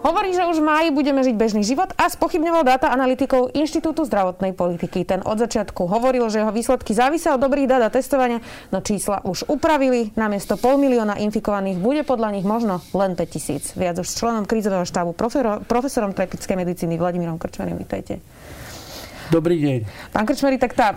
Hovorí, že už v máji budeme žiť bežný život a spochybňoval dáta analytikov Inštitútu zdravotnej politiky. Ten od začiatku hovoril, že jeho výsledky závisia od dobrých dát a testovania, no čísla už upravili. Namiesto pol milióna infikovaných bude podľa nich možno len 5 tisíc. Viac už s členom krízového štábu, profesorom tropickej medicíny Vladimírom Krčmerom. Vítajte. Dobrý deň. Pán Krčmery, tak tá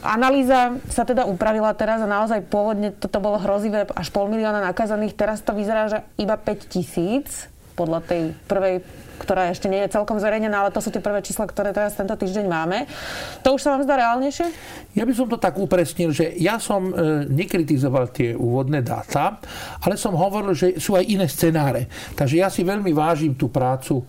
analýza sa teda upravila teraz a naozaj pôvodne toto bolo hrozivé až pol milióna nakazaných. Teraz to vyzerá, že iba 5 tisíc podľa tej prvej ktorá ešte nie je celkom zverejnená, ale to sú tie prvé čísla, ktoré teraz tento týždeň máme. To už sa vám zdá reálnejšie? Ja by som to tak upresnil, že ja som e, nekritizoval tie úvodné dáta, ale som hovoril, že sú aj iné scenáre. Takže ja si veľmi vážim tú prácu e,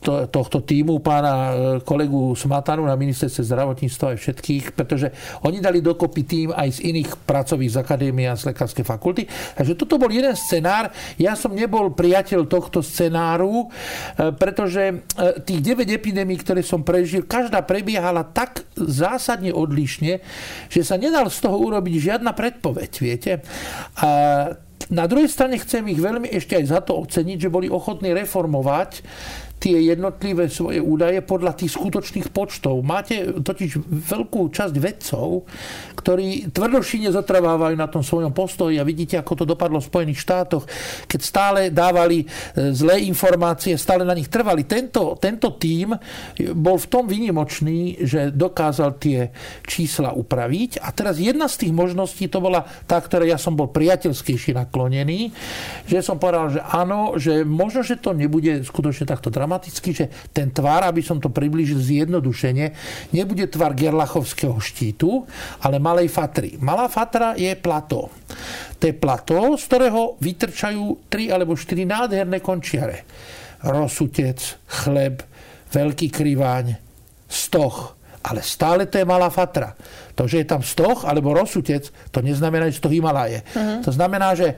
to, tohto týmu, pána e, kolegu Smatanu na ministerstve zdravotníctva aj všetkých, pretože oni dali dokopy tým aj z iných pracových z akadémie a z lekárskej fakulty. Takže toto bol jeden scenár. Ja som nebol priateľ tohto scenáru, e, pretože e, tých 9 epidémií, ktoré som prežil, každá prebiehala tak zásadne odlišne, že sa nedal z toho urobiť žiadna predpoveď, viete. A na druhej strane chcem ich veľmi ešte aj za to oceniť, že boli ochotní reformovať tie jednotlivé svoje údaje podľa tých skutočných počtov. Máte totiž veľkú časť vedcov, ktorí tvrdošine zotrvávajú na tom svojom postoji a vidíte, ako to dopadlo v Spojených štátoch, keď stále dávali e, zlé informácie, stále na nich trvali. Tento, tento tím bol v tom výnimočný, že dokázal tie čísla upraviť a teraz jedna z tých možností to bola tá, ktoré ja som bol priateľskejšie naklonený, že som povedal, že áno, že možno, že to nebude skutočne takto dramatické, dramaticky, že ten tvar, aby som to priblížil zjednodušene, nebude tvar Gerlachovského štítu, ale malej fatry. Malá fatra je plato. To je plato, z ktorého vytrčajú tri alebo štyri nádherné končiare. Rosutec, chleb, veľký kriváň, stoch, ale stále to je malá fatra. To, že je tam stoch alebo rozsutec, to neznamená, že to Himalaje. Uh-huh. To znamená, že e,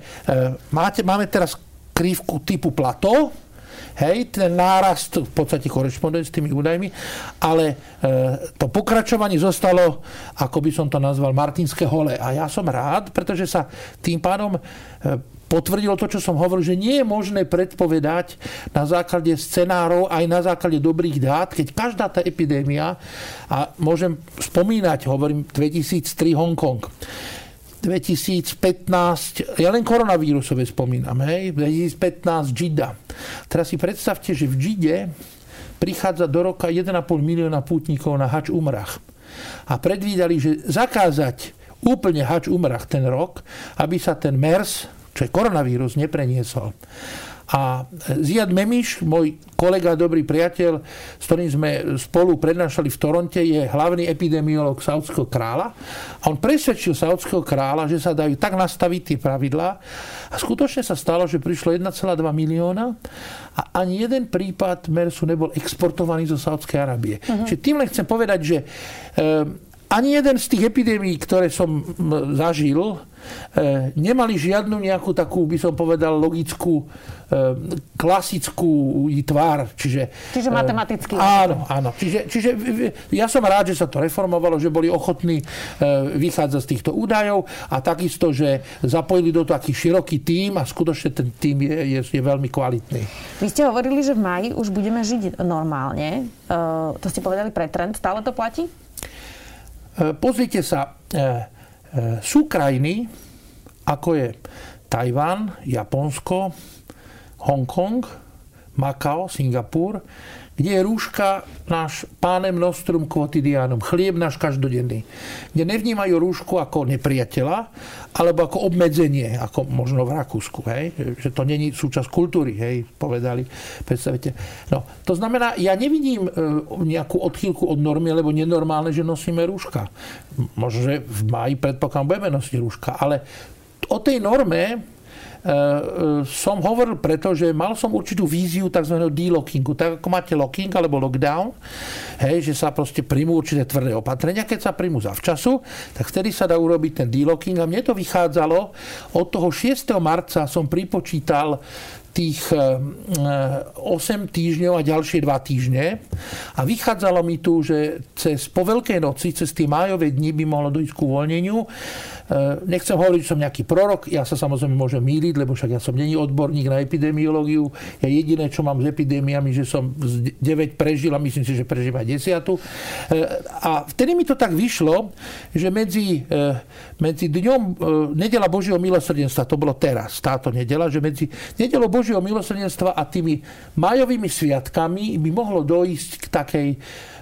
máte, máme teraz krivku typu plato, Hej, ten nárast v podstate korešponduje s tými údajmi, ale e, to pokračovanie zostalo, ako by som to nazval, Martinské hole. A ja som rád, pretože sa tým pádom e, potvrdilo to, čo som hovoril, že nie je možné predpovedať na základe scenárov aj na základe dobrých dát, keď každá tá epidémia, a môžem spomínať, hovorím 2003 Hongkong, 2015, ja len koronavírusové spomínam, hej, 2015 Džida. Teraz si predstavte, že v Džide prichádza do roka 1,5 milióna pútnikov na Hač Umrach. A predvídali, že zakázať úplne Hač Umrach ten rok, aby sa ten MERS, čo je koronavírus, nepreniesol. A Ziad Memiš, môj kolega, dobrý priateľ, s ktorým sme spolu prednášali v Toronte, je hlavný epidemiolog Saudského kráľa. A on presvedčil Saudského kráľa, že sa dajú tak nastaviť tie pravidlá. A skutočne sa stalo, že prišlo 1,2 milióna a ani jeden prípad MERSu nebol exportovaný zo Saudskej Arábie. Uh-huh. Čiže tým len chcem povedať, že e, ani jeden z tých epidémií, ktoré som zažil, e, nemali žiadnu nejakú takú, by som povedal, logickú, e, klasickú tvár. Čiže, čiže matematicky. Áno, áno. Čiže, čiže ja som rád, že sa to reformovalo, že boli ochotní vychádzať z týchto údajov a takisto, že zapojili do toho taký široký tím a skutočne ten tím je, je, je veľmi kvalitný. Vy ste hovorili, že v maji už budeme žiť normálne. To ste povedali pre trend. Stále to platí? E, pozrite sa, e, e, sú krajiny, ako je Tajvan, Japonsko, Hongkong, Makao, Singapur, kde je rúška náš pánem nostrum quotidianum, chlieb náš každodenný. Kde nevnímajú rúšku ako nepriateľa, alebo ako obmedzenie, ako možno v Rakúsku, hej? že to není súčasť kultúry, hej? povedali, predstavite. No, to znamená, ja nevidím e, nejakú odchýlku od normy, lebo nenormálne, že nosíme rúška. Možno, že v máji predpokladám budeme nosiť rúška, ale o tej norme som hovoril preto, že mal som určitú víziu tzv. delockingu. Tak ako máte locking alebo lockdown, hej, že sa proste príjmú určité tvrdé opatrenia, keď sa príjmú zavčasu, tak vtedy sa dá urobiť ten delocking a mne to vychádzalo od toho 6. marca som pripočítal tých 8 týždňov a ďalšie 2 týždne a vychádzalo mi tu, že cez, po Veľkej noci, cez tie májové dni by mohlo dojsť ku uvoľneniu Eh, nechcem hovoriť, že som nejaký prorok, ja sa samozrejme môžem míliť, lebo však ja som není odborník na epidemiológiu. Ja jediné, čo mám s epidémiami, že som z 9 prežil a myslím si, že prežil aj 10. Eh, a vtedy mi to tak vyšlo, že medzi, eh, medzi dňom nedela Božieho milosrdenstva, to bolo teraz, táto nedela, že medzi nedelou Božieho milosrdenstva a tými majovými sviatkami by mohlo dojsť k takej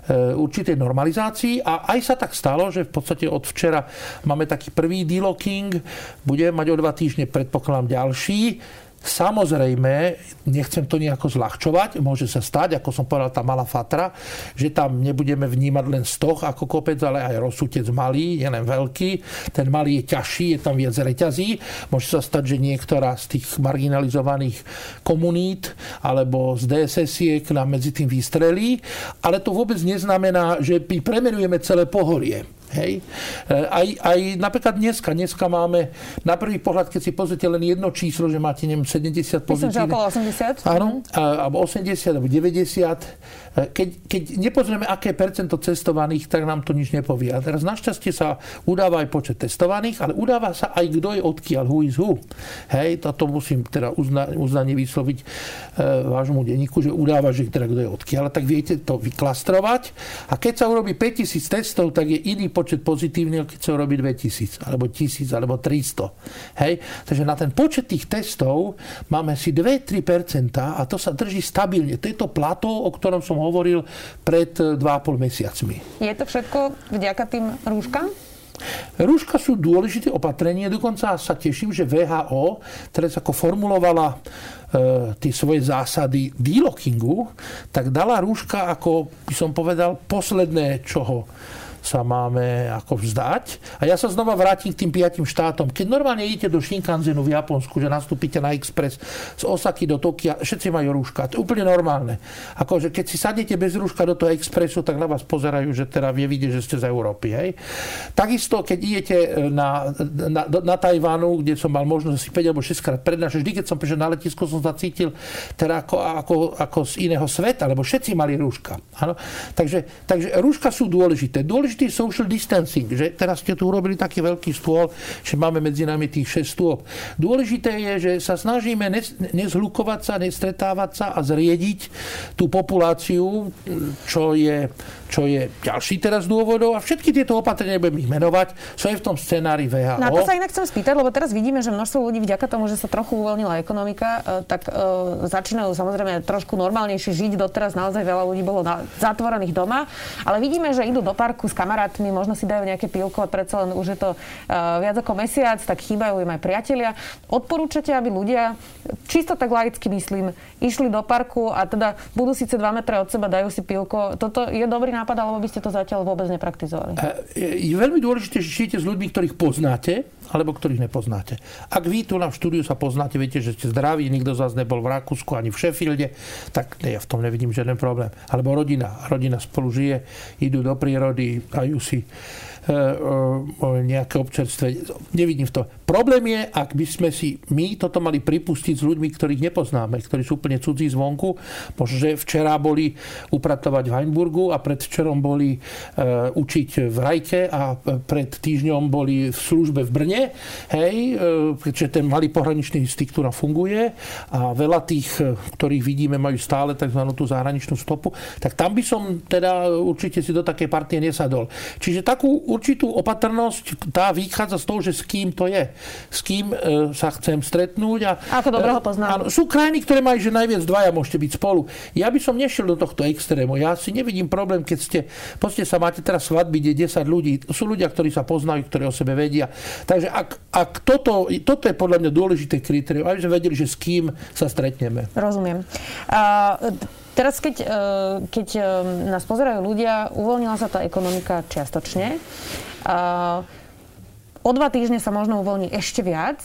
Eh, určitej normalizácii. A aj sa tak stalo, že v podstate od včera máme taký prvý delocking, budeme mať o dva týždne predpokladám ďalší Samozrejme, nechcem to nejako zľahčovať, môže sa stať, ako som povedal, tá malá fatra, že tam nebudeme vnímať len stoch ako kopec, ale aj rozsutec malý, je len veľký. Ten malý je ťažší, je tam viac reťazí. Môže sa stať, že niektorá z tých marginalizovaných komunít alebo z DSS-iek nám medzi tým vystrelí, ale to vôbec neznamená, že premerujeme celé pohorie. Hej. E, aj, aj napríklad dneska, dneska máme na prvý pohľad, keď si pozrite len jedno číslo, že máte neviem, 70 pozitívnych. Myslím, že okolo 80. Áno, alebo 80, alebo 90 keď, keď nepozrieme, aké percento cestovaných, tak nám to nič nepovie. A teraz našťastie sa udáva aj počet testovaných, ale udáva sa aj kto je odkiaľ, who is who. Hej, toto musím teda uzna, uznanie vysloviť e, vášmu denníku, že udáva, že teda kto je odkiaľ, tak viete to vyklastrovať. A keď sa urobí 5000 testov, tak je iný počet pozitívnych, keď sa urobí 2000, alebo 1000, alebo 300. Hej, takže na ten počet tých testov máme si 2-3% a to sa drží stabilne. To je to plato, o ktorom som pred 2,5 eh, mesiacmi. Je to všetko vďaka tým rúškam? Rúška sú dôležité opatrenie, dokonca sa teším, že VHO teraz ako formulovala e, tie svoje zásady delockingu, tak dala rúška ako, by som povedal, posledné, čoho sa máme ako vzdať. A ja sa znova vrátim k tým piatim štátom. Keď normálne idete do Shinkanzenu v Japonsku, že nastúpite na Express z Osaky do Tokia, všetci majú rúška. To je úplne normálne. Akože keď si sadnete bez rúška do toho Expressu, tak na vás pozerajú, že teda vie vidieť, že ste z Európy. Hej. Takisto, keď idete e, na, na, na Tajvanu, kde som mal možnosť si 5 alebo 6 krát prednášať, vždy, keď som prišiel na letisko, som sa cítil teda ako, ako, ako z iného sveta, lebo všetci mali rúška. Ano? Takže, takže rúška sú dôležité. Dôležité dôležitý social distancing, že teraz ste tu urobili taký veľký stôl, že máme medzi nami tých 6 stôp. Dôležité je, že sa snažíme nezhlukovať sa, nestretávať sa a zriediť tú populáciu, čo je čo je ďalší teraz dôvodov a všetky tieto opatrenia budem ich menovať, sú aj v tom scenári VHO. Na to sa inak chcem spýtať, lebo teraz vidíme, že množstvo ľudí vďaka tomu, že sa trochu uvoľnila ekonomika, e, tak e, začínajú samozrejme trošku normálnejšie žiť. Doteraz naozaj veľa ľudí bolo na, zatvorených doma, ale vidíme, že idú do parku s kamarátmi, možno si dajú nejaké pílko a predsa len už je to e, viac ako mesiac, tak chýbajú im aj priatelia. Odporúčate, aby ľudia, čisto tak laicky myslím, išli do parku a teda budú síce 2 metre od seba, dajú si pílko. Toto je dobrý nápad, alebo by ste to zatiaľ vôbec nepraktizovali? Je veľmi dôležité, že žijete s ľuďmi, ktorých poznáte, alebo ktorých nepoznáte. Ak vy tu na štúdiu sa poznáte, viete, že ste zdraví, nikto z vás nebol v Rakúsku ani v Sheffielde, tak ja v tom nevidím žiaden problém. Alebo rodina. Rodina spolu žije, idú do prírody, dajú si nejaké občerstve. Nevidím v tom. Problém je, ak by sme si my toto mali pripustiť s ľuďmi, ktorých nepoznáme, ktorí sú úplne cudzí zvonku. Možno, že včera boli upratovať v Heimburgu a predvčerom boli uh, učiť v Rajke a pred týždňom boli v službe v Brne. Hej, uh, keďže ten malý pohraničný styk tu funguje a veľa tých, ktorých vidíme, majú stále tzv. tú zahraničnú stopu, tak tam by som teda určite si do takej partie nesadol. Čiže takú určitú opatrnosť, tá vychádza z toho, že s kým to je s kým e, sa chcem stretnúť. A, Ako dobre ho poznám. Áno, sú krajiny, ktoré majú, že najviac dvaja môžete byť spolu. Ja by som nešiel do tohto extrému. Ja si nevidím problém, keď ste, poďte sa, máte teraz svadby, kde 10 ľudí. Sú ľudia, ktorí sa poznajú, ktorí o sebe vedia. Takže ak, ak toto, toto je podľa mňa dôležité kritérium, aby sme vedeli, že s kým sa stretneme. Rozumiem. Uh, Teraz, keď, keď nás pozerajú ľudia, uvoľnila sa tá ekonomika čiastočne. O dva týždne sa možno uvoľní ešte viac.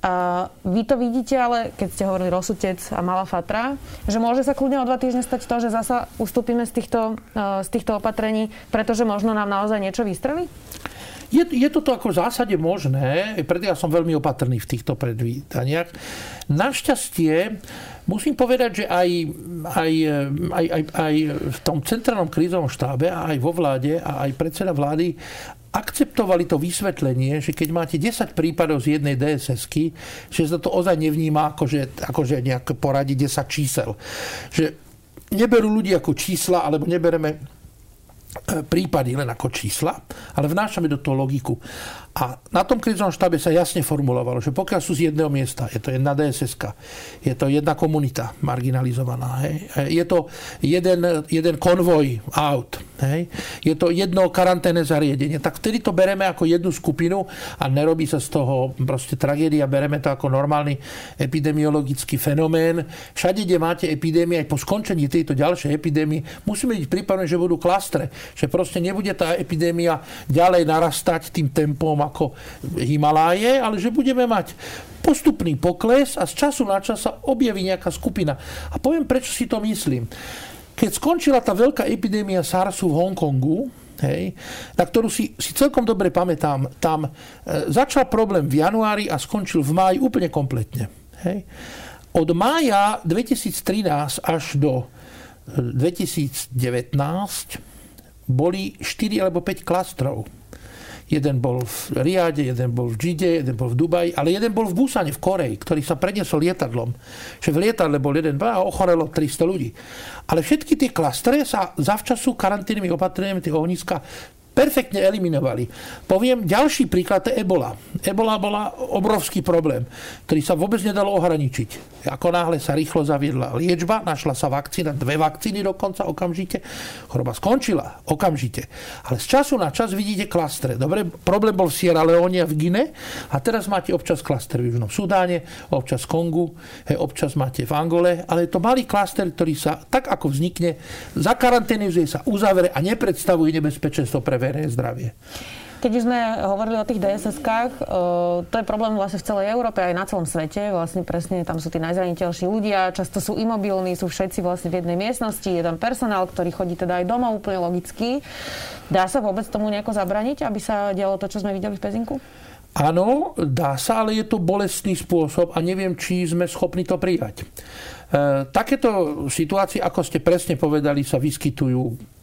A vy to vidíte, ale keď ste hovorili Rosutec a Malá Fatra, že môže sa kľudne o dva týždne stať to, že zasa ustúpime z týchto, z týchto opatrení, pretože možno nám naozaj niečo vystrelí? Je, je toto ako v zásade možné, preto ja som veľmi opatrný v týchto predvídaniach. Našťastie musím povedať, že aj, aj, aj, aj, aj v tom centrálnom krízovom štábe a aj vo vláde a aj predseda vlády akceptovali to vysvetlenie, že keď máte 10 prípadov z jednej dss že sa to ozaj nevníma akože, akože nejak poradí 10 čísel. Že neberú ľudí ako čísla, alebo nebereme prípady len ako čísla, ale vnášame do toho logiku. A na tom krizovom štábe sa jasne formulovalo, že pokiaľ sú z jedného miesta, je to jedna dss je to jedna komunita marginalizovaná, hej, je to jeden, jeden konvoj aut, hej, je to jedno karanténne zariadenie, tak vtedy to bereme ako jednu skupinu a nerobí sa z toho proste tragédia, bereme to ako normálny epidemiologický fenomén. Všade, kde máte epidémie, aj po skončení tejto ďalšej epidémie, musíme byť pripravení, že budú klastre že proste nebude tá epidémia ďalej narastať tým tempom ako Himaláje, ale že budeme mať postupný pokles a z času na čas sa objaví nejaká skupina. A poviem, prečo si to myslím. Keď skončila tá veľká epidémia SARSu v Hongkongu, hej, na ktorú si, si celkom dobre pamätám, tam e, začal problém v januári a skončil v máji úplne kompletne. Hej. Od mája 2013 až do 2019 e, boli 4 alebo 5 klastrov. Jeden bol v Riade, jeden bol v Džide, jeden bol v Dubaji, ale jeden bol v Busane, v Koreji, ktorý sa preniesol lietadlom. Že v lietadle bol jeden a ochorelo 300 ľudí. Ale všetky tie klastre sa zavčasu karanténnymi opatreniami tých ohniska perfektne eliminovali. Poviem ďalší príklad, to je Ebola. Ebola bola obrovský problém, ktorý sa vôbec nedalo ohraničiť. Ako náhle sa rýchlo zaviedla liečba, našla sa vakcína, dve vakcíny dokonca okamžite, choroba skončila okamžite. Ale z času na čas vidíte klastre. Dobre, problém bol v Sierra Leone a v Gine a teraz máte občas klaster v Južnom Sudáne, občas Kongu, hej, občas máte v Angole, ale je to malý klaster, ktorý sa tak ako vznikne, zakaranténizuje sa, uzavere a nepredstavuje nebezpečenstvo pre verejné zdravie. Keď už sme hovorili o tých DSS-kách, e, to je problém vlastne v celej Európe aj na celom svete. Vlastne presne tam sú tí najzraniteľší ľudia, často sú imobilní, sú všetci vlastne v jednej miestnosti, je tam personál, ktorý chodí teda aj domov úplne logicky. Dá sa vôbec tomu nejako zabraniť, aby sa dialo to, čo sme videli v Pezinku? Áno, dá sa, ale je to bolestný spôsob a neviem, či sme schopní to prijať. E, takéto situácie, ako ste presne povedali, sa vyskytujú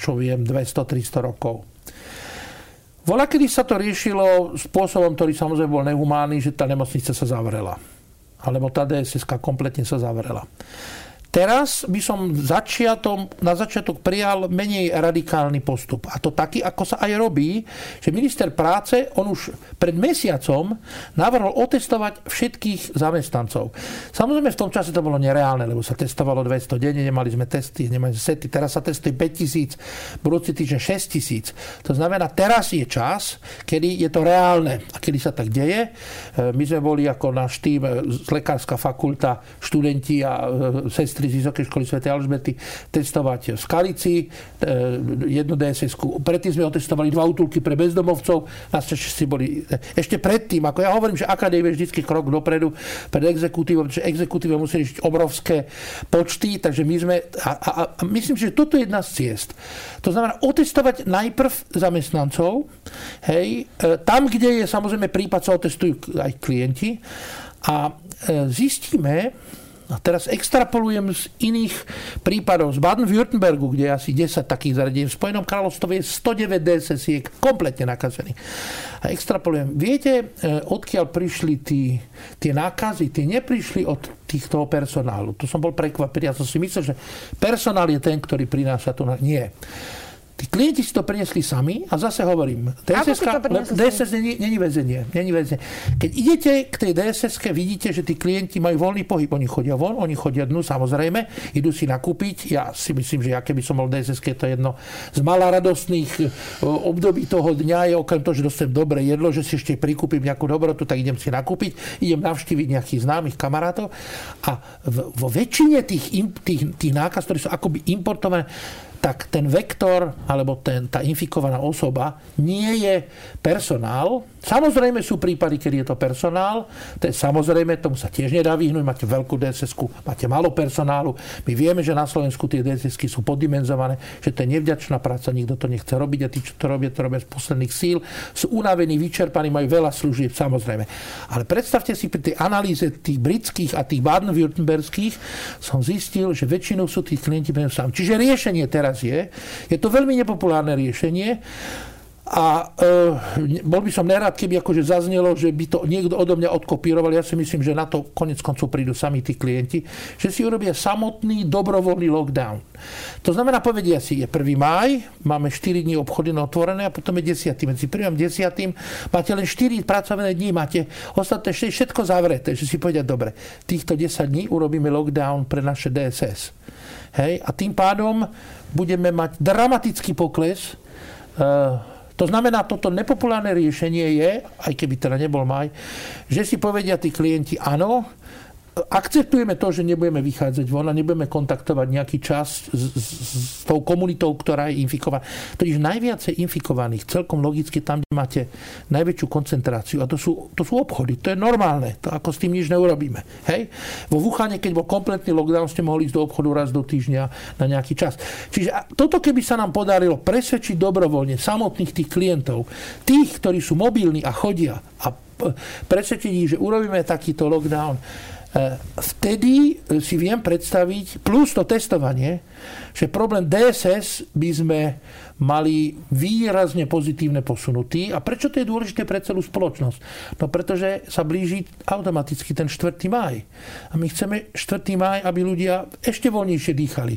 čo viem, 200-300 rokov. Vola, kedy sa to riešilo spôsobom, ktorý samozrejme bol nehumánny, že tá nemocnica sa zavrela. Alebo tá DSS kompletne sa zavrela. Teraz by som začiatom, na začiatok prijal menej radikálny postup. A to taký, ako sa aj robí, že minister práce, on už pred mesiacom navrhol otestovať všetkých zamestnancov. Samozrejme v tom čase to bolo nereálne, lebo sa testovalo 200 denne, nemali sme testy, nemali sme sety. Teraz sa testuje 5000, budúci týždeň 6000. To znamená, teraz je čas, kedy je to reálne a kedy sa tak deje. E, my sme boli ako náš tým, e, lekárska fakulta, študenti a e, sestry sestry z Vysokej školy Sv. Alžbety testovať v Skalici, e, jednu dss -ku. Predtým sme otestovali dva útulky pre bezdomovcov. si boli e, ešte predtým, ako ja hovorím, že akadémia je vždy krok dopredu pred exekutívom, že exekutíva musí riešiť obrovské počty, takže my sme, a, a, a myslím, že toto je jedna z ciest. To znamená otestovať najprv zamestnancov, hej, e, tam, kde je samozrejme prípad, sa otestujú aj klienti a zistíme, teraz extrapolujem z iných prípadov. Z Baden-Württembergu, kde je asi 10 takých zariadení. V Spojenom kráľovstve je 109 DSS je kompletne nakazený. A extrapolujem. Viete, e, odkiaľ prišli tí, tie nákazy? Tie neprišli od týchto personálu. To som bol prekvapený. Ja som si myslel, že personál je ten, ktorý prináša tu. Nie. Tí klienti si to priniesli sami a zase hovorím, DSS, DSS není, není väzenie, není väzenie. Keď idete k tej DSS, vidíte, že tí klienti majú voľný pohyb. Oni chodia von, oni chodia dnu, samozrejme, idú si nakúpiť. Ja si myslím, že ja keby som bol DSS, to je jedno z malá radostných e, období toho dňa je okrem toho, že dostanem dobré jedlo, že si ešte prikúpim nejakú dobrotu, tak idem si nakúpiť, idem navštíviť nejakých známych kamarátov a vo väčšine tých, tých, tých nákaz, ktoré sú akoby importované, tak ten vektor alebo ten, tá infikovaná osoba nie je personál. Samozrejme sú prípady, keď je to personál. To je samozrejme, tomu sa tiež nedá vyhnúť. Máte veľkú dss máte málo personálu. My vieme, že na Slovensku tie dss sú poddimenzované, že to je nevďačná práca, nikto to nechce robiť a tí, čo to robia, to robia z posledných síl. Sú unavení, vyčerpaní, majú veľa služieb, samozrejme. Ale predstavte si pri tej analýze tých britských a tých baden-württemberských som zistil, že väčšinou sú tí klienti sami. Čiže riešenie teraz teraz je. Je to veľmi nepopulárne riešenie. A e, bol by som nerád, keby akože zaznelo, že by to niekto odo mňa odkopíroval. Ja si myslím, že na to konec koncov prídu sami tí klienti, že si urobia samotný dobrovoľný lockdown. To znamená, povedia si, je 1. máj, máme 4 dní obchody otvorené a potom je 10. Medzi 1. a 10. máte len 4 pracovné dní, máte ostatné všetko zavreté, že si povedia, dobre, týchto 10 dní urobíme lockdown pre naše DSS. Hej? A tým pádom budeme mať dramatický pokles. E, to znamená, toto nepopulárne riešenie je, aj keby teda nebol maj, že si povedia tí klienti, áno, akceptujeme to, že nebudeme vychádzať von a nebudeme kontaktovať nejaký čas s, s, s tou komunitou, ktorá je infikovaná. Totiž najviacej infikovaných, celkom logicky tam, kde máte najväčšiu koncentráciu, a to sú, to sú obchody, to je normálne, to ako s tým nič neurobíme. Hej? Vo Wuhane, keď bol kompletný lockdown, ste mohli ísť do obchodu raz do týždňa na nejaký čas. Čiže toto, keby sa nám podarilo presvedčiť dobrovoľne samotných tých klientov, tých, ktorí sú mobilní a chodia a presvedčiť ich, že urobíme takýto lockdown, vtedy si viem predstaviť, plus to testovanie, že problém DSS by sme mali výrazne pozitívne posunutý. A prečo to je dôležité pre celú spoločnosť? No pretože sa blíži automaticky ten 4. maj. A my chceme 4. maj, aby ľudia ešte voľnejšie dýchali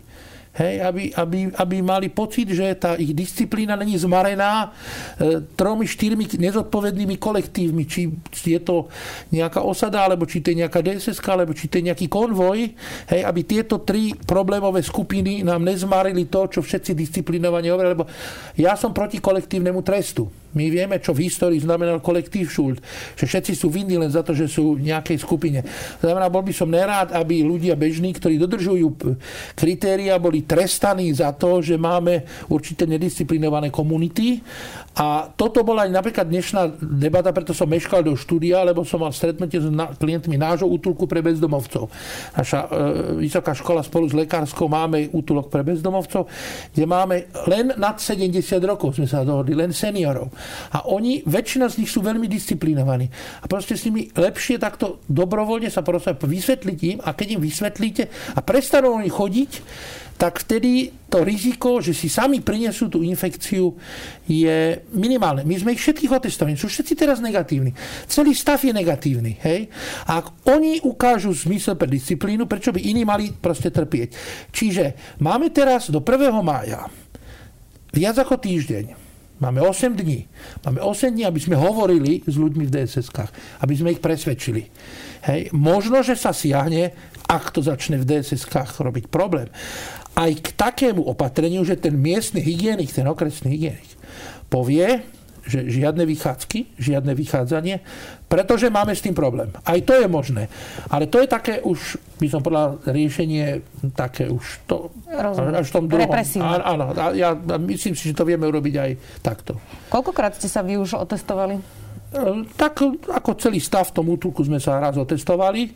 Hej, aby, aby, aby mali pocit, že tá ich disciplína není zmarená e, tromi, štyrmi nezodpovednými kolektívmi. Či je to nejaká osada, alebo či to je nejaká DSS, alebo či to je nejaký konvoj. Hej, aby tieto tri problémové skupiny nám nezmarili to, čo všetci disciplinovane hovoria. Lebo ja som proti kolektívnemu trestu. My vieme, čo v histórii znamenal kolektív šult. Že všetci sú vinní len za to, že sú v nejakej skupine. Znamená, bol by som nerád, aby ľudia bežní, ktorí dodržujú kritéria, boli trestaní za to, že máme určité nedisciplinované komunity. A toto bola aj napríklad dnešná debata, preto som meškal do štúdia, lebo som mal stretnutie s klientmi nášho útulku pre bezdomovcov. Naša e, vysoká škola spolu s lekárskou máme útulok pre bezdomovcov, kde máme len nad 70 rokov, sme sa dohodli, len seniorov. A oni, väčšina z nich sú veľmi disciplinovaní. A proste s nimi lepšie takto dobrovoľne sa proste vysvetliť im a keď im vysvetlíte a prestanú oni chodiť, tak vtedy to riziko, že si sami prinesú tú infekciu, je minimálne. My sme ich všetkých otestovali, sú všetci teraz negatívni. Celý stav je negatívny. Hej? A ak oni ukážu zmysel pre disciplínu, prečo by iní mali proste trpieť. Čiže máme teraz do 1. mája viac ako týždeň Máme 8 dní. Máme 8 dní, aby sme hovorili s ľuďmi v DSS-kách, aby sme ich presvedčili. Hej. Možno, že sa siahne, ak to začne v DSS-kách robiť problém, aj k takému opatreniu, že ten miestny hygienik, ten okresný hygienik povie, že žiadne vychádzky, žiadne vychádzanie, pretože máme s tým problém. Aj to je možné. Ale to je také už, by som povedal, riešenie také už to, Rozumiem. až v tom druhom. Áno, ja myslím si, že to vieme urobiť aj takto. Koľkokrát ste sa vy už otestovali? E, tak ako celý stav v tom útulku sme sa raz otestovali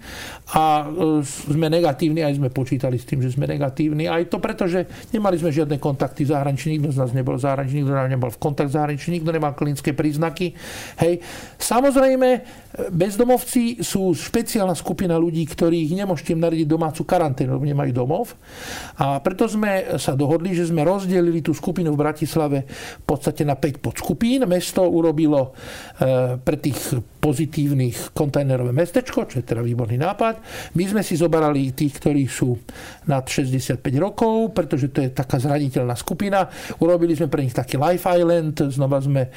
a e, sme negatívni, aj sme počítali s tým, že sme negatívni. Aj to preto, že nemali sme žiadne kontakty zahraničí, nikto z nás nebol zahraničí, nikto nebol v kontakt zahraničí, nikto nemal klinické príznaky. Hej. Samozrejme, bezdomovci sú špeciálna skupina ľudí, ktorých nemôžete im narediť domácu karanténu, lebo nemajú domov. A preto sme sa dohodli, že sme rozdelili tú skupinu v Bratislave v podstate na 5 podskupín. Mesto urobilo e, pre tých pozitívnych kontajnerové mestečko, čo je teda výborný nápad. My sme si zoberali tých, ktorí sú nad 65 rokov, pretože to je taká zraniteľná skupina. Urobili sme pre nich taký Life Island, znova sme e,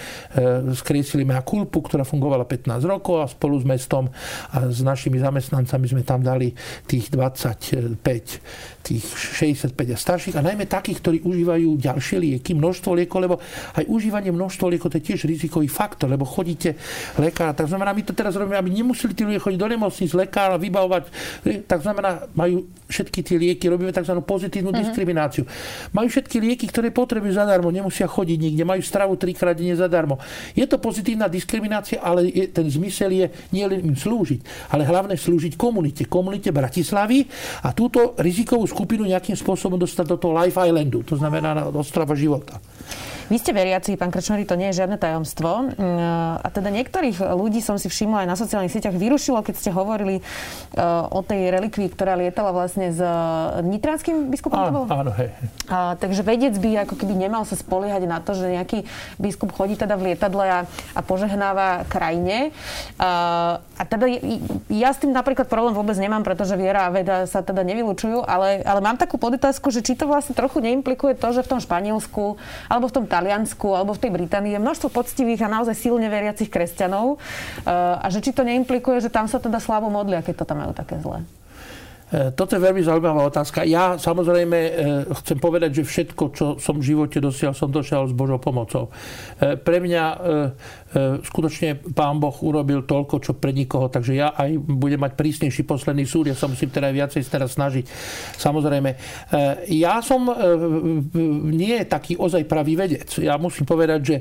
skriesili mea kulpu, ktorá fungovala 15 rokov a spolu s mestom a s našimi zamestnancami sme tam dali tých 25 tých 65 a starších a najmä takých, ktorí užívajú ďalšie lieky, množstvo liekov, lebo aj užívanie množstvo liekov to je tiež rizikový faktor, lebo chodíte lekára, tak znamená, my to teraz robíme, aby nemuseli tí ľudia chodiť do nemocnic, lekára, vybavovať. E, tak znamená, majú všetky tie lieky, robíme tzv. pozitívnu uh-huh. diskrimináciu. Majú všetky lieky, ktoré potrebujú zadarmo, nemusia chodiť nikde, majú stravu trikrát denne zadarmo. Je to pozitívna diskriminácia, ale je, ten zmysel je nie len im slúžiť, ale hlavne slúžiť komunite, komunite Bratislavy a túto rizikovú skupinu nejakým spôsobom dostať do toho Life Islandu, to znamená na ostrava života. Vy ste veriaci, pán Krčmery, to nie je žiadne tajomstvo. Mm, a teda niektorých ľudí som si všimla aj na sociálnych sieťach vyrušilo, keď ste hovorili e, o tej relikvii, ktorá lietala vlastne s e, nitranským biskupom. Áno, áno, hej. A, takže vedec by ako keby nemal sa spoliehať na to, že nejaký biskup chodí teda v lietadle a, a požehnáva krajine. A, a teda ja s tým napríklad problém vôbec nemám, pretože viera a veda sa teda nevylučujú, ale, ale mám takú podotázku, že či to vlastne trochu neimplikuje to, že v tom Španielsku alebo v tom Taliansku alebo v tej Británii je množstvo poctivých a naozaj silne veriacich kresťanov eh, a že či to neimplikuje, že tam sa teda slabo modlia, keď to tam majú také zlé. Eh, toto je veľmi zaujímavá otázka. Ja samozrejme eh, chcem povedať, že všetko, čo som v živote dosiahol, som dosiahol s Božou pomocou. Pre mňa skutočne Pán Boh urobil toľko, čo pre nikoho, takže ja aj budem mať prísnejší posledný súd, ja sa musím teda viacej teraz snažiť. Samozrejme, ja som nie taký ozaj pravý vedec. Ja musím povedať, že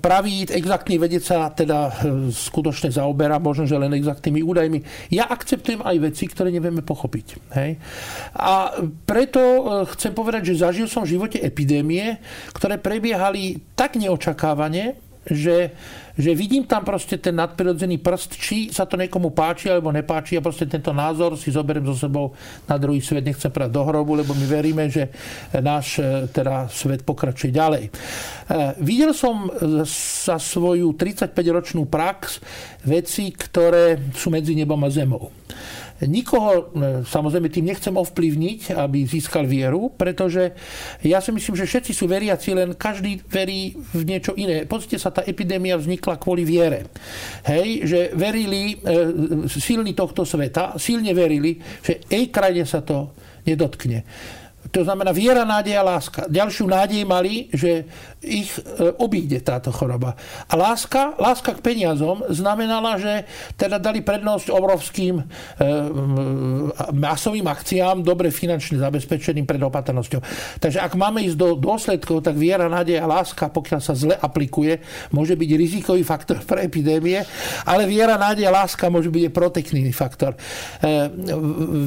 pravý, exaktný vedec sa teda skutočne zaoberá, možno, že len exaktnými údajmi. Ja akceptujem aj veci, ktoré nevieme pochopiť. Hej? A preto chcem povedať, že zažil som v živote epidémie, ktoré prebiehali tak neočakávane, že, že vidím tam proste ten nadprirodzený prst, či sa to niekomu páči alebo nepáči a proste tento názor si zoberiem so sebou na druhý svet, nechcem prať do hrobu, lebo my veríme, že náš e, teda svet pokračuje ďalej. E, videl som za svoju 35-ročnú prax veci, ktoré sú medzi nebom a zemou. Nikoho e, samozrejme tým nechcem ovplyvniť, aby získal vieru, pretože ja si myslím, že všetci sú veriaci, len každý verí v niečo iné. Pozrite sa, tá epidémia vznikla kvôli viere. Hej, že verili e, silní tohto sveta, silne verili, že jej krajine sa to nedotkne. To znamená viera, nádej a láska. Ďalšiu nádej mali, že ich e, obíde táto choroba. A láska, láska k peniazom znamenala, že teda dali prednosť obrovským e, masovým akciám, dobre finančne zabezpečeným pred opatrnosťou. Takže ak máme ísť do dôsledkov, tak viera, nádej a láska, pokiaľ sa zle aplikuje, môže byť rizikový faktor pre epidémie, ale viera, nádej a láska môže byť protektívny faktor. E,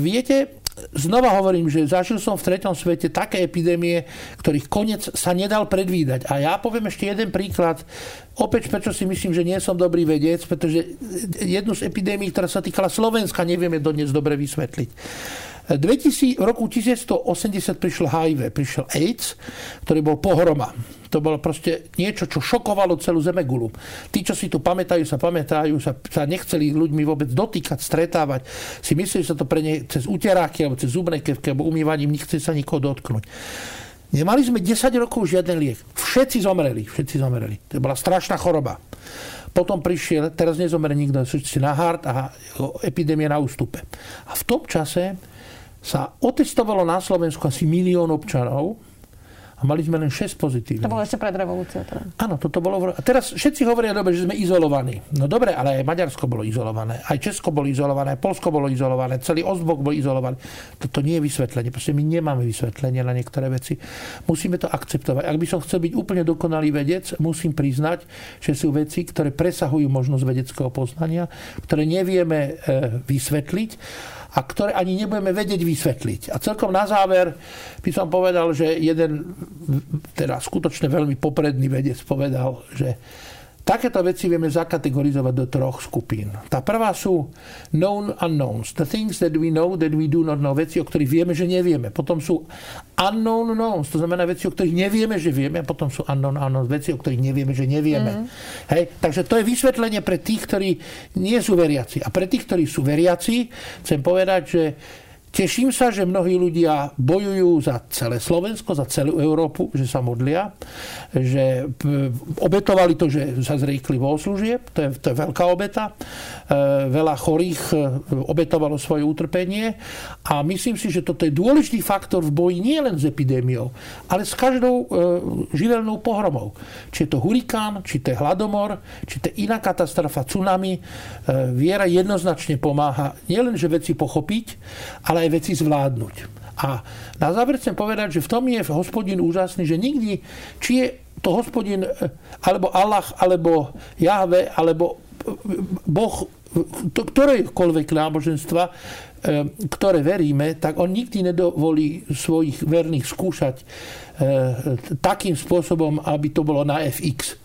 viete, znova hovorím, že zažil som v treťom svete také epidémie, ktorých koniec sa nedal predvídať. A ja poviem ešte jeden príklad. Opäť, prečo si myslím, že nie som dobrý vedec, pretože jednu z epidémií, ktorá sa týkala Slovenska, nevieme dodnes dobre vysvetliť. 2000, v roku 1980 prišlo HIV, prišiel AIDS, ktorý bol pohroma. To bolo proste niečo, čo šokovalo celú Zemegulu. Tí, čo si tu pamätajú, sa pamätajú, sa, sa nechceli ľuďmi vôbec dotýkať, stretávať. Si mysleli, že sa to pre ne cez uteráky alebo cez zubné kevky alebo umývaním nechce sa nikoho dotknúť. Nemali sme 10 rokov žiaden liek. Všetci zomreli. Všetci zomreli. To bola strašná choroba. Potom prišiel, teraz nezomre nikto, všetci na hard a epidémia na ústupe. A v tom čase sa otestovalo na Slovensku asi milión občanov mali sme len 6 pozitívnych. To bolo ešte pred revolúciou. Teda. Áno, toto bolo... A teraz všetci hovoria dobre, že sme izolovaní. No dobre, ale aj Maďarsko bolo izolované, aj Česko bolo izolované, aj Polsko bolo izolované, celý Ostbok bol izolovaný. Toto nie je vysvetlenie. Proste my nemáme vysvetlenie na niektoré veci. Musíme to akceptovať. Ak by som chcel byť úplne dokonalý vedec, musím priznať, že sú veci, ktoré presahujú možnosť vedeckého poznania, ktoré nevieme e, vysvetliť a ktoré ani nebudeme vedieť vysvetliť. A celkom na záver by som povedal, že jeden teda skutočne veľmi popredný vedec povedal, že Takéto veci vieme zakategorizovať do troch skupín. Tá prvá sú known unknowns. The things that we know that we do not know. Veci, o ktorých vieme, že nevieme. Potom sú unknown knowns. To znamená veci, o ktorých nevieme, že vieme. A potom sú unknown unknowns. Veci, o ktorých nevieme, že nevieme. Mm. Hej? Takže to je vysvetlenie pre tých, ktorí nie sú veriaci. A pre tých, ktorí sú veriaci, chcem povedať, že Teším sa, že mnohí ľudia bojujú za celé Slovensko, za celú Európu, že sa modlia, že obetovali to, že sa zriekli vo služieb, to je, to je veľká obeta. E, veľa chorých e, obetovalo svoje utrpenie a myslím si, že toto je dôležitý faktor v boji nie len s epidémiou, ale s každou e, živelnou pohromou. Či je to hurikán, či to je hladomor, či to je iná katastrofa, tsunami. Viera jednoznačne pomáha nielen, že veci pochopiť, ale veci zvládnuť. A na záver chcem povedať, že v tom je hospodin úžasný, že nikdy, či je to hospodin, alebo Allah, alebo Jahve, alebo Boh ktorejkoľvek náboženstva, e, ktoré veríme, tak on nikdy nedovolí svojich verných skúšať takým spôsobom, aby to bolo na FX.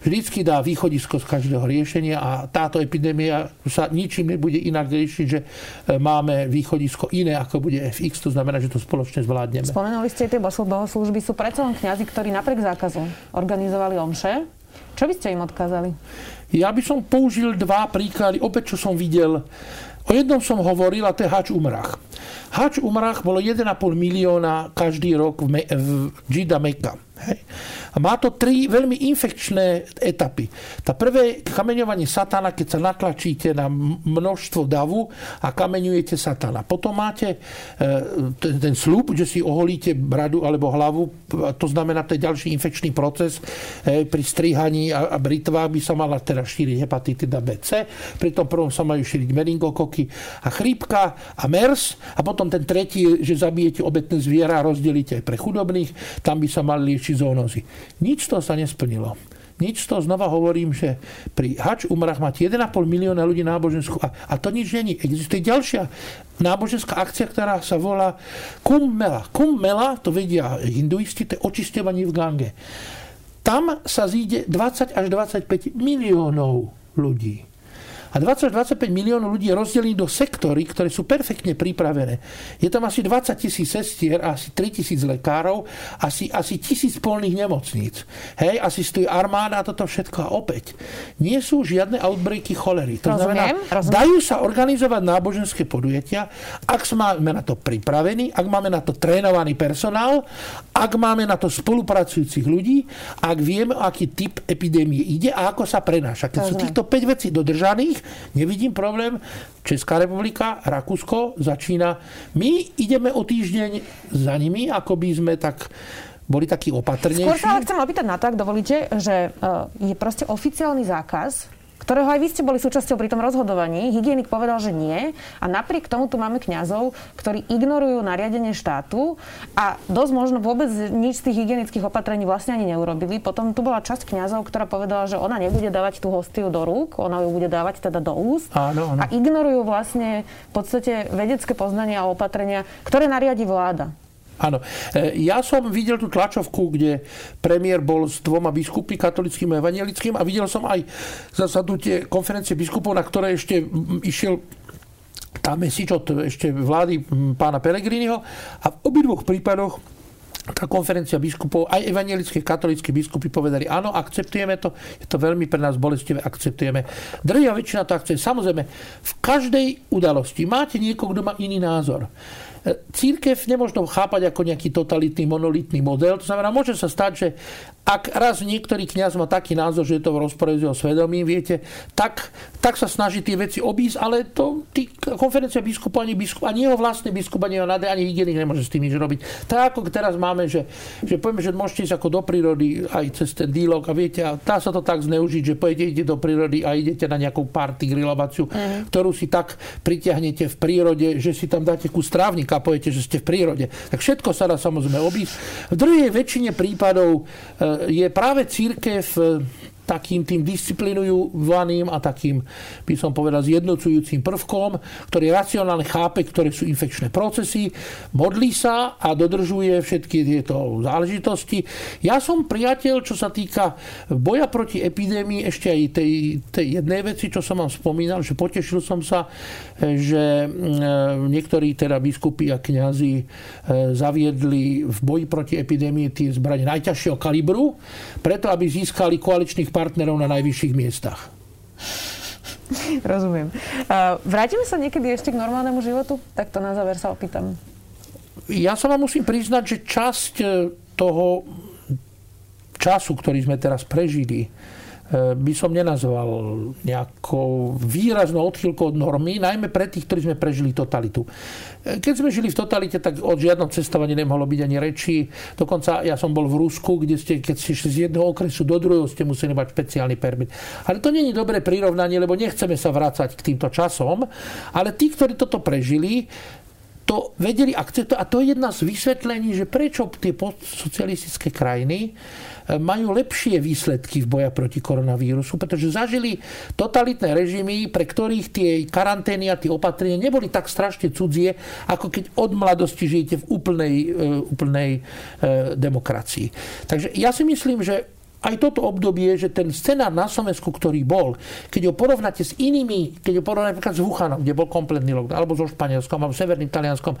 Vždycky dá východisko z každého riešenia a táto epidémia sa ničím nebude inak riešiť, že e, máme východisko iné, ako bude FX, to znamená, že to spoločne zvládneme. Spomenuli ste tie bohoslúžby, sú predsa len kňazi, ktorí napriek zákazu organizovali omše. Čo by ste im odkázali? Ja by som použil dva príklady, opäť čo som videl. O jednom som hovoril a to je Hač Umrach. Hač Umrach bolo 1,5 milióna každý rok v, Me- v Jida Mekka. Hej. A má to tri veľmi infekčné etapy. Tá prvé kameňovanie satana, keď sa natlačíte na množstvo davu a kameňujete satana. Potom máte e, ten, ten slúb, že si oholíte bradu alebo hlavu. To znamená, to je ďalší infekčný proces. E, pri strihaní a, a britvách by sa mala teda šíriť hepatitida B, C. Pri tom prvom sa majú šíriť meningokoky a chrípka a MERS. A potom ten tretí, že zabijete obetné zviera a rozdelíte aj pre chudobných. Tam by sa mali liečiť zónozy. Nič to sa nesplnilo. Nič to znova hovorím, že pri Hač umrach máte 1,5 milióna ľudí náboženskú a, a to nič není. Existuje ďalšia náboženská akcia, ktorá sa volá Kummela. Kummela, to vedia hinduisti, to je očisťovanie v Gange. Tam sa zíde 20 až 25 miliónov ľudí. A 20-25 miliónov ľudí je rozdelených do sektory, ktoré sú perfektne pripravené. Je tam asi 20 tisíc sestier, asi 3 tisíc lekárov, asi, asi tisíc polných nemocníc. Hej, asi stojí armáda a toto všetko. A opäť, nie sú žiadne outbreaky cholery. To rozumiem, znamená, rozumiem. dajú sa organizovať náboženské podujatia, ak máme na to pripravení, ak máme na to trénovaný personál, ak máme na to spolupracujúcich ľudí, ak vieme, aký typ epidémie ide a ako sa prenáša. Keď sú týchto 5 vecí dodržaných, nevidím problém. Česká republika, Rakúsko začína. My ideme o týždeň za nimi, ako by sme tak boli takí opatrnejší. Skôr sa ale chcem opýtať na to, dovolíte, že e, je proste oficiálny zákaz ktorého aj vy ste boli súčasťou pri tom rozhodovaní. Hygienik povedal, že nie. A napriek tomu tu máme kňazov, ktorí ignorujú nariadenie štátu a dosť možno vôbec nič z tých hygienických opatrení vlastne ani neurobili. Potom tu bola časť kňazov, ktorá povedala, že ona nebude dávať tú hostiu do rúk, ona ju bude dávať teda do úst. Áno, áno. A ignorujú vlastne v podstate vedecké poznania a opatrenia, ktoré nariadi vláda. Áno. E, ja som videl tú tlačovku, kde premiér bol s dvoma biskupmi, katolickým a evangelickým a videl som aj zasadnutie konferencie biskupov, na ktoré ešte išiel tá mesič od ešte vlády pána Pelegriniho a v obidvoch prípadoch tá konferencia biskupov, aj evangelické, katolické biskupy povedali, áno, akceptujeme to, je to veľmi pre nás bolestivé, akceptujeme. Drvia väčšina to akceptuje. Samozrejme, v každej udalosti máte niekoho, kto má iný názor. Církev nemôžno chápať ako nejaký totalitný, monolitný model. To znamená, môže sa stať, že ak raz niektorý kňaz má taký názor, že je to v rozpore s jeho svedomím, viete, tak, tak sa snaží tie veci obísť, ale to tí, konferencia biskupa ani biskup, ani jeho vlastný biskup, ani jeho nade, ani hygienik nemôže s tým nič robiť. Tak ako teraz máme, že, že povieme, že môžete ísť ako do prírody aj cez ten dílok a viete, a dá sa to tak zneužiť, že pôjdete do prírody a idete na nejakú party grilovaciu, mm. ktorú si tak pritiahnete v prírode, že si tam dáte kus trávnik a poviete, že ste v prírode. Tak všetko sa dá samozrejme obísť. V druhej väčšine prípadov e, je práve církev takým tým disciplinujúvaným a takým, by som povedal, zjednocujúcim prvkom, ktorý racionálne chápe, ktoré sú infekčné procesy, modlí sa a dodržuje všetky tieto záležitosti. Ja som priateľ, čo sa týka boja proti epidémii, ešte aj tej, tej jednej veci, čo som vám spomínal, že potešil som sa, že mm, niektorí teda biskupy a kňazi e, zaviedli v boji proti epidémii tie zbranie najťažšieho kalibru, preto aby získali koaličných partnerov na najvyšších miestach. Rozumiem. Vrátime sa niekedy ešte k normálnemu životu? Tak to na záver sa opýtam. Ja sa vám musím priznať, že časť e, toho času, ktorý sme teraz prežili, by som nenazval nejakou výraznou odchýlkou od normy, najmä pre tých, ktorí sme prežili totalitu. E, keď sme žili v totalite, tak o žiadnom cestovaní nemohlo byť ani reči. Dokonca ja som bol v Rusku, kde ste, keď ste šli z jedného okresu do druhého, ste museli mať špeciálny permit. Ale to je dobré prirovnanie, lebo nechceme sa vrácať k týmto časom. Ale tí, ktorí toto prežili, to vedeli akceptovať. A to je jedna z vysvetlení, že prečo tie postsocialistické krajiny majú lepšie výsledky v boja proti koronavírusu, pretože zažili totalitné režimy, pre ktorých tie karantény a tie opatrenia neboli tak strašne cudzie, ako keď od mladosti žijete v úplnej, e, úplnej e, demokracii. Takže ja si myslím, že aj toto obdobie, že ten scenár na Slovensku, ktorý bol, keď ho porovnáte s inými, keď ho porovnáte napríklad s Wuhanom, kde bol kompletný lockdown, alebo so Španielskom, alebo Severným Talianskom,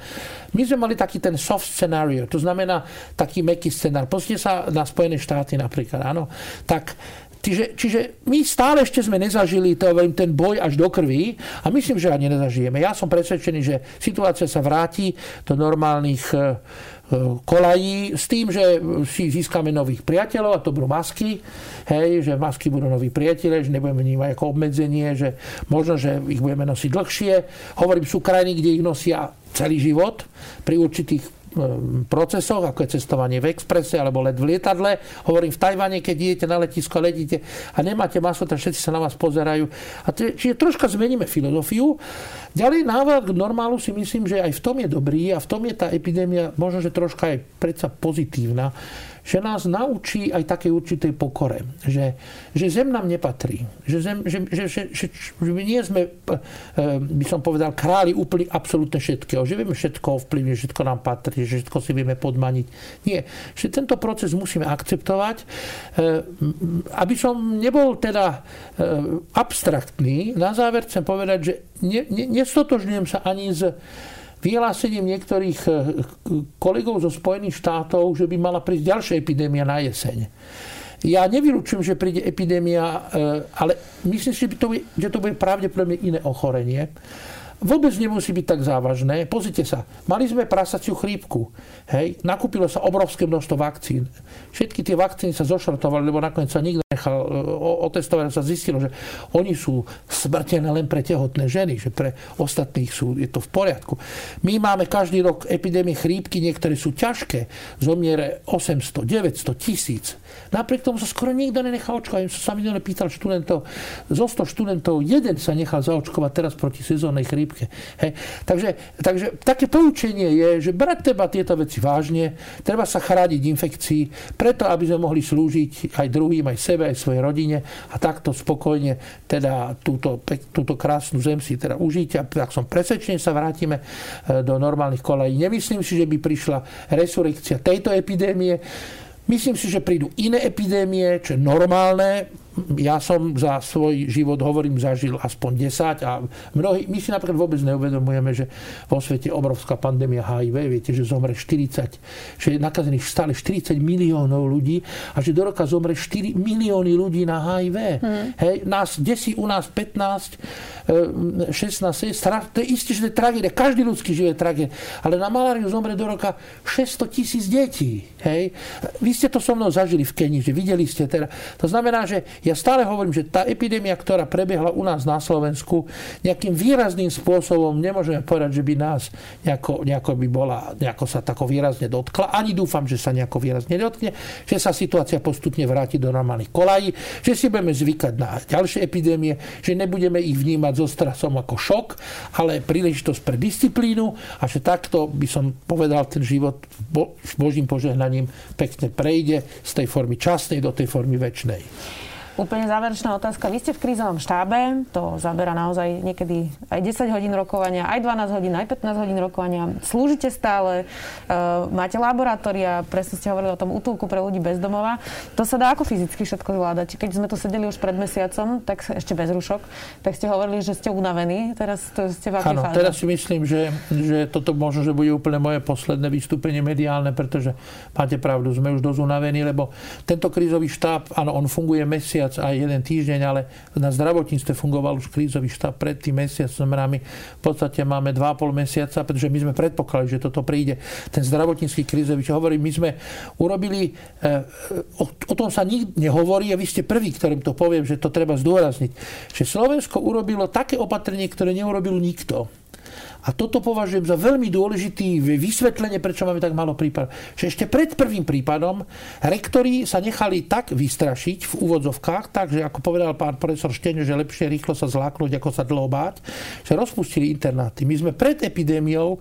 my sme mali taký ten soft scenario, to znamená taký meký scenár. Pozrite sa na Spojené štáty napríklad, áno. Tak Čiže, čiže my stále ešte sme nezažili to, ten boj až do krvi a myslím, že ani nezažijeme. Ja som presvedčený, že situácia sa vráti do normálnych eh, kolají s tým, že si získame nových priateľov a to budú masky, hej, že masky budú noví priateľe, že nebudeme vnímať ako obmedzenie, že možno, že ich budeme nosiť dlhšie. Hovorím, sú krajiny, kde ich nosia celý život pri určitých procesoch, ako je cestovanie v exprese alebo let v lietadle. Hovorím, v Tajvane, keď idete na letisko letíte a nemáte maslo, tak všetci sa na vás pozerajú. A to, čiže troška zmeníme filozofiu. Ďalej návrat k normálu si myslím, že aj v tom je dobrý a v tom je tá epidémia možno, že troška aj predsa pozitívna že nás naučí aj také určitej pokore. Že, že zem nám nepatrí. Že, zem, že, že, že, že, že my nie sme, eh, by som povedal, králi úplne absolútne všetkého. Že vieme všetko ovplyvniť, všetko nám patrí, že všetko si vieme podmaniť. Nie. Že tento proces musíme akceptovať. Eh, aby som nebol teda eh, abstraktný, na záver chcem povedať, že nestotožňujem sa ani s vyhlásením niektorých eh, kolegov zo Spojených štátov, že by mala prísť ďalšia epidémia na jeseň. Ja nevylučujem, že príde epidémia, eh, ale myslím si, že to, bude, že pravdepodobne iné ochorenie vôbec nemusí byť tak závažné. Pozrite sa, mali sme prasaciu chrípku. Hej, nakúpilo sa obrovské množstvo vakcín. Všetky tie vakcíny sa zošrotovali, lebo nakoniec sa nikto nechal e, otestovať, sa zistilo, že oni sú smrtené len pre tehotné ženy, že pre ostatných sú, je to v poriadku. My máme každý rok epidémie chrípky, niektoré sú ťažké, zomiere 800, 900, tisíc. Napriek tomu sa skoro nikto nenechal očkovať. Som sa mi pýtal študentov, zo 100 študentov jeden sa nechal zaočkovať teraz proti sezónnej chrípke. Hej. Takže, takže také poučenie je, že brať treba tieto veci vážne, treba sa chrániť infekcií, preto aby sme mohli slúžiť aj druhým, aj sebe, aj svojej rodine a takto spokojne teda túto, túto krásnu zem si teda užiť a tak som presvedčený, sa vrátime e, do normálnych kolají. Nemyslím si, že by prišla resurrekcia tejto epidémie. Myslím si, že prídu iné epidémie, čo je normálne ja som za svoj život, hovorím, zažil aspoň 10 a mnohí, my si napríklad vôbec neuvedomujeme, že vo svete obrovská pandémia HIV, viete, že zomre 40, že je nakazených stále 40 miliónov ľudí a že do roka zomre 4 milióny ľudí na HIV. Hmm. Hej, nás desí u nás 15, 16, 17, to je isté, že to je tragédia, každý ľudský život je tragédia, ale na maláriu zomre do roka 600 tisíc detí. Hej. Vy ste to so mnou zažili v Kenii, že videli ste teda. To znamená, že ja stále hovorím, že tá epidémia, ktorá prebehla u nás na Slovensku, nejakým výrazným spôsobom nemôžeme povedať, že by nás nejako, nejako by bola, nejako sa tako výrazne dotkla. Ani dúfam, že sa nejako výrazne dotkne, že sa situácia postupne vráti do normálnych kolají, že si budeme zvykať na ďalšie epidémie, že nebudeme ich vnímať so strasom ako šok, ale príležitosť pre disciplínu a že takto by som povedal, ten život s Božím požehnaním pekne prejde z tej formy časnej do tej formy väčšnej. Úplne záverečná otázka. Vy ste v krízovom štábe, to zabera naozaj niekedy aj 10 hodín rokovania, aj 12 hodín, aj 15 hodín rokovania. Slúžite stále, uh, máte laboratória, presne ste hovorili o tom útulku pre ľudí bez domova. To sa dá ako fyzicky všetko zvládať. Keď sme tu sedeli už pred mesiacom, tak ešte bez rušok, tak ste hovorili, že ste unavení. Teraz to ste v Áno, teraz si myslím, že, že toto možno, že bude úplne moje posledné vystúpenie mediálne, pretože máte pravdu, sme už dosť unavení, lebo tento krízový štáb, áno, on funguje mesiac mesiac a jeden týždeň, ale na zdravotníctve fungoval už krízový štáb pred tým mesiacom. My v podstate máme 2,5 mesiaca, pretože my sme predpokladali, že toto príde. Ten zdravotnícky krízový, čo hovorím, my sme urobili, eh, o, o tom sa nikdy nehovorí a vy ste prvý, ktorým to poviem, že to treba zdôrazniť, že Slovensko urobilo také opatrenie, ktoré neurobil nikto. A toto považujem za veľmi dôležitý vysvetlenie, prečo máme tak málo prípadov. Že ešte pred prvým prípadom rektori sa nechali tak vystrašiť v úvodzovkách, takže ako povedal pán profesor Šteň, že lepšie rýchlo sa zláknuť, ako sa dlho báť, že rozpustili internáty. My sme pred epidémiou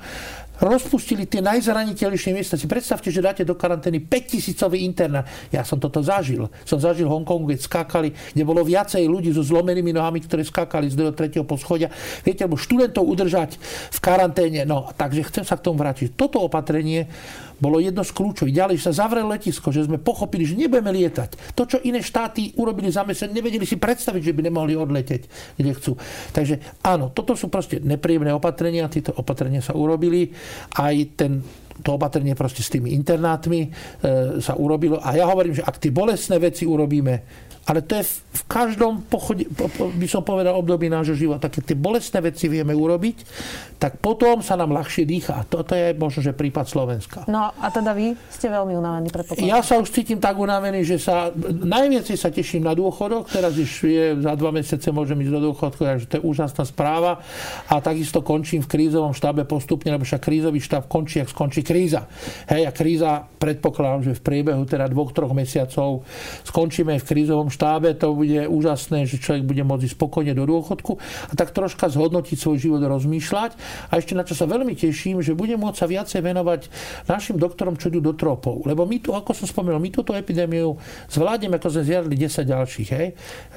rozpustili tie najzraniteľnejšie miesta. Si predstavte, že dáte do karantény 5000 internát. Ja som toto zažil. Som zažil v Hongkongu, keď skákali, kde bolo viacej ľudí so zlomenými nohami, ktorí skákali z 2. 3. poschodia. Viete, lebo študentov udržať v karanténe. No, takže chcem sa k tomu vrátiť. Toto opatrenie bolo jedno z kľúčových. Ďalej sa zavrel letisko, že sme pochopili, že nebudeme lietať. To, čo iné štáty urobili za mesiac, nevedeli si predstaviť, že by nemohli odleteť, kde chcú. Takže áno, toto sú proste nepríjemné opatrenia, tieto opatrenia sa urobili. Aj ten to opatrenie proste s tými internátmi e, sa urobilo. A ja hovorím, že ak tie bolestné veci urobíme ale to je v každom pochode, by som povedal, období nášho života. Keď tie bolestné veci vieme urobiť, tak potom sa nám ľahšie dýcha. Toto je možno, že prípad Slovenska. No a teda vy ste veľmi unavení, predpokladám. Ja sa už cítim tak unavený, že sa najviac sa teším na dôchodok. Teraz už je, za dva mesiace môžem ísť do dôchodku, takže to je úžasná správa. A takisto končím v krízovom štábe postupne, lebo však krízový štáb končí, ak skončí kríza. Hej, a kríza, predpokladám, že v priebehu teda dvoch, troch mesiacov skončíme v krízovom štábe štábe, to bude úžasné, že človek bude môcť spokojne do dôchodku a tak troška zhodnotiť svoj život, rozmýšľať. A ešte na čo sa veľmi teším, že budem môcť sa viacej venovať našim doktorom, čo idú do tropov. Lebo my tu, ako som spomenul, my túto epidémiu zvládneme, ako sme zvládli 10 ďalších. Hej.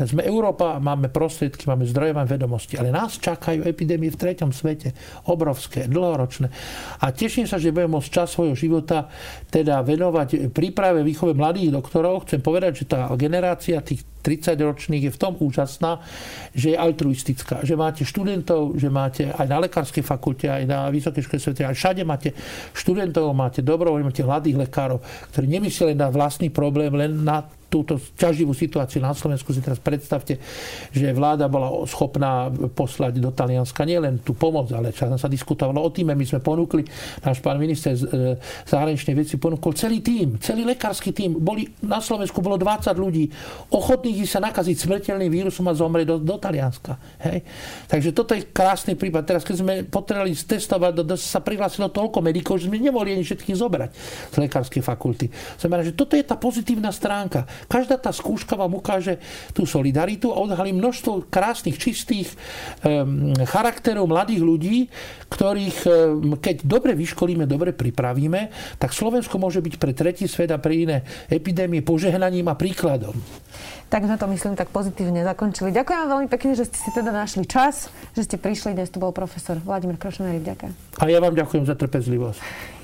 Sme Európa, máme prostriedky, máme zdroje, máme vedomosti, ale nás čakajú epidémie v treťom svete. Obrovské, dlhoročné. A teším sa, že budem môcť čas svojho života teda venovať príprave výchove mladých doktorov. Chcem povedať, že tá generácia tých 30-ročných je v tom úžasná, že je altruistická. Že máte študentov, že máte aj na lekárskej fakulte, aj na vysokej škole svete, aj všade máte študentov, máte dobrovoľ, máte mladých lekárov, ktorí nemyslia len na vlastný problém, len na túto ťaživú situáciu na Slovensku si teraz predstavte, že vláda bola schopná poslať do Talianska nielen tú pomoc, ale sa diskutovalo o týme. My sme ponúkli, náš pán minister e, zahraničnej veci ponúkol celý tým, celý lekársky tým. Boli, na Slovensku bolo 20 ľudí ochotných sa nakaziť smrteľným vírusom a zomrieť do, do Talianska. Hej? Takže toto je krásny prípad. Teraz, keď sme potrebovali testovať, do, do, sa prihlásilo toľko medikov, že sme nemohli ani všetkých zobrať z lekárskej fakulty. Znamená, že toto je tá pozitívna stránka. Každá tá skúška vám ukáže tú solidaritu a odhalí množstvo krásnych, čistých um, charakterov mladých ľudí, ktorých, um, keď dobre vyškolíme, dobre pripravíme, tak Slovensko môže byť pre tretí svet a pre iné epidémie požehnaním a príkladom. Tak sme to, myslím, tak pozitívne zakončili. Ďakujem vám veľmi pekne, že ste si teda našli čas, že ste prišli. Dnes tu bol profesor Vladimír Krošnery. Ďakujem. A ja vám ďakujem za trpezlivosť.